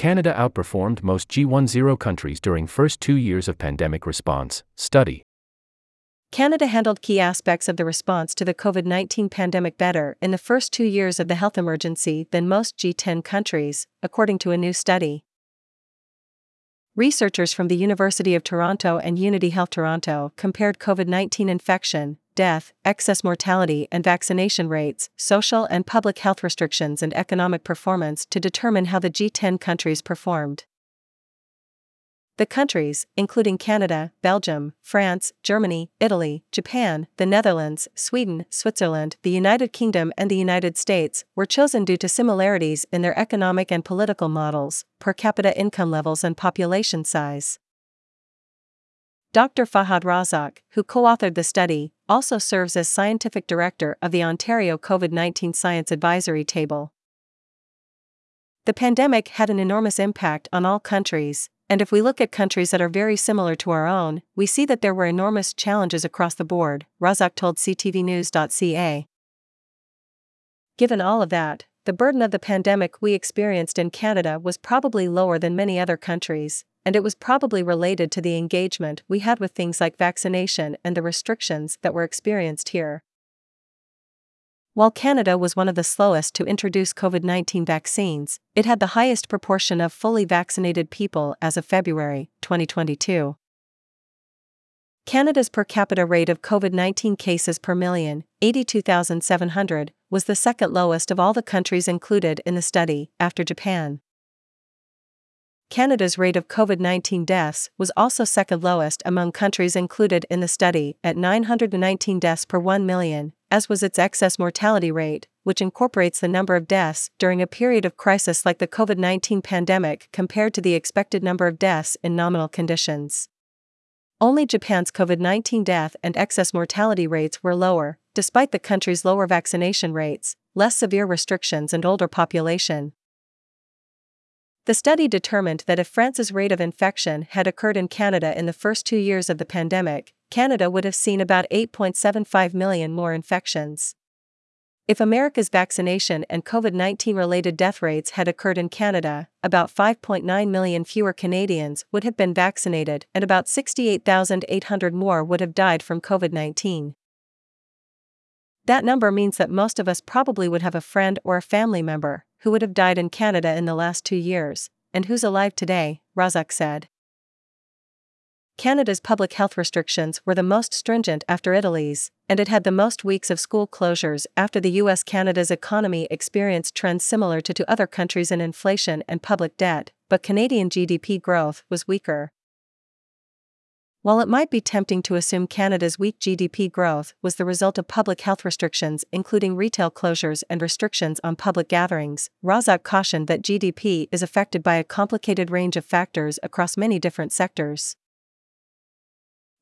Canada outperformed most G10 countries during first 2 years of pandemic response. Study. Canada handled key aspects of the response to the COVID 19 pandemic better in the first two years of the health emergency than most G10 countries, according to a new study. Researchers from the University of Toronto and Unity Health Toronto compared COVID 19 infection, death, excess mortality, and vaccination rates, social and public health restrictions, and economic performance to determine how the G10 countries performed. The countries, including Canada, Belgium, France, Germany, Italy, Japan, the Netherlands, Sweden, Switzerland, the United Kingdom, and the United States, were chosen due to similarities in their economic and political models, per capita income levels, and population size. Dr. Fahad Razak, who co authored the study, also serves as scientific director of the Ontario COVID 19 Science Advisory Table. The pandemic had an enormous impact on all countries, and if we look at countries that are very similar to our own, we see that there were enormous challenges across the board, Razak told CTVnews.ca. Given all of that, the burden of the pandemic we experienced in Canada was probably lower than many other countries, and it was probably related to the engagement we had with things like vaccination and the restrictions that were experienced here. While Canada was one of the slowest to introduce COVID 19 vaccines, it had the highest proportion of fully vaccinated people as of February 2022. Canada's per capita rate of COVID 19 cases per million, 82,700, was the second lowest of all the countries included in the study, after Japan. Canada's rate of COVID 19 deaths was also second lowest among countries included in the study at 919 deaths per 1 million, as was its excess mortality rate, which incorporates the number of deaths during a period of crisis like the COVID 19 pandemic compared to the expected number of deaths in nominal conditions. Only Japan's COVID 19 death and excess mortality rates were lower, despite the country's lower vaccination rates, less severe restrictions, and older population. The study determined that if France's rate of infection had occurred in Canada in the first two years of the pandemic, Canada would have seen about 8.75 million more infections. If America's vaccination and COVID 19 related death rates had occurred in Canada, about 5.9 million fewer Canadians would have been vaccinated and about 68,800 more would have died from COVID 19. That number means that most of us probably would have a friend or a family member who would have died in Canada in the last two years, and who's alive today, Razak said. Canada's public health restrictions were the most stringent after Italy's, and it had the most weeks of school closures after the US Canada's economy experienced trends similar to, to other countries in inflation and public debt, but Canadian GDP growth was weaker. While it might be tempting to assume Canada's weak GDP growth was the result of public health restrictions, including retail closures and restrictions on public gatherings, Razak cautioned that GDP is affected by a complicated range of factors across many different sectors.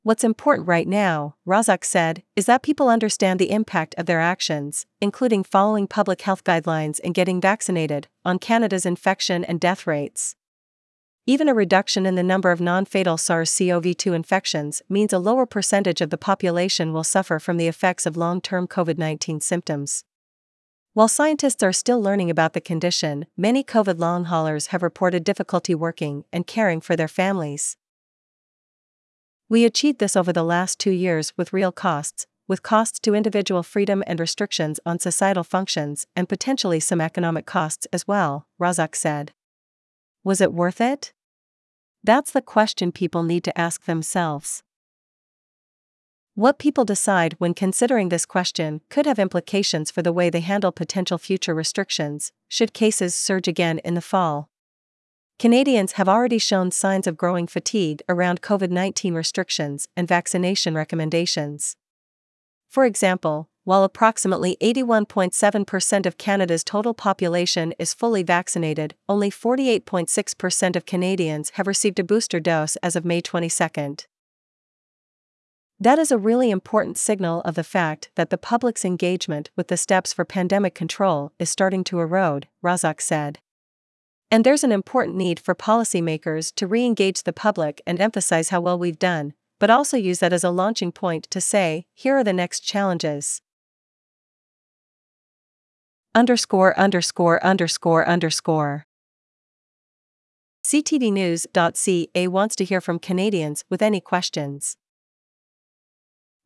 What's important right now, Razak said, is that people understand the impact of their actions, including following public health guidelines and getting vaccinated, on Canada's infection and death rates. Even a reduction in the number of non fatal SARS CoV 2 infections means a lower percentage of the population will suffer from the effects of long term COVID 19 symptoms. While scientists are still learning about the condition, many COVID long haulers have reported difficulty working and caring for their families. We achieved this over the last two years with real costs, with costs to individual freedom and restrictions on societal functions, and potentially some economic costs as well, Razak said. Was it worth it? That's the question people need to ask themselves. What people decide when considering this question could have implications for the way they handle potential future restrictions, should cases surge again in the fall. Canadians have already shown signs of growing fatigue around COVID 19 restrictions and vaccination recommendations. For example, while approximately 81.7% of Canada's total population is fully vaccinated, only 48.6% of Canadians have received a booster dose as of May 22. That is a really important signal of the fact that the public's engagement with the steps for pandemic control is starting to erode, Razak said. And there's an important need for policymakers to re engage the public and emphasize how well we've done, but also use that as a launching point to say, here are the next challenges. Underscore, underscore, underscore, underscore. CTVnews.ca wants to hear from Canadians with any questions.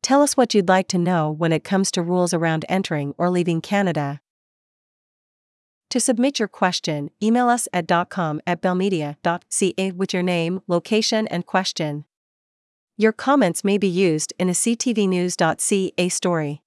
Tell us what you'd like to know when it comes to rules around entering or leaving Canada. To submit your question, email us at .com at bellmedia.ca with your name, location and question. Your comments may be used in a CTVnews.ca story.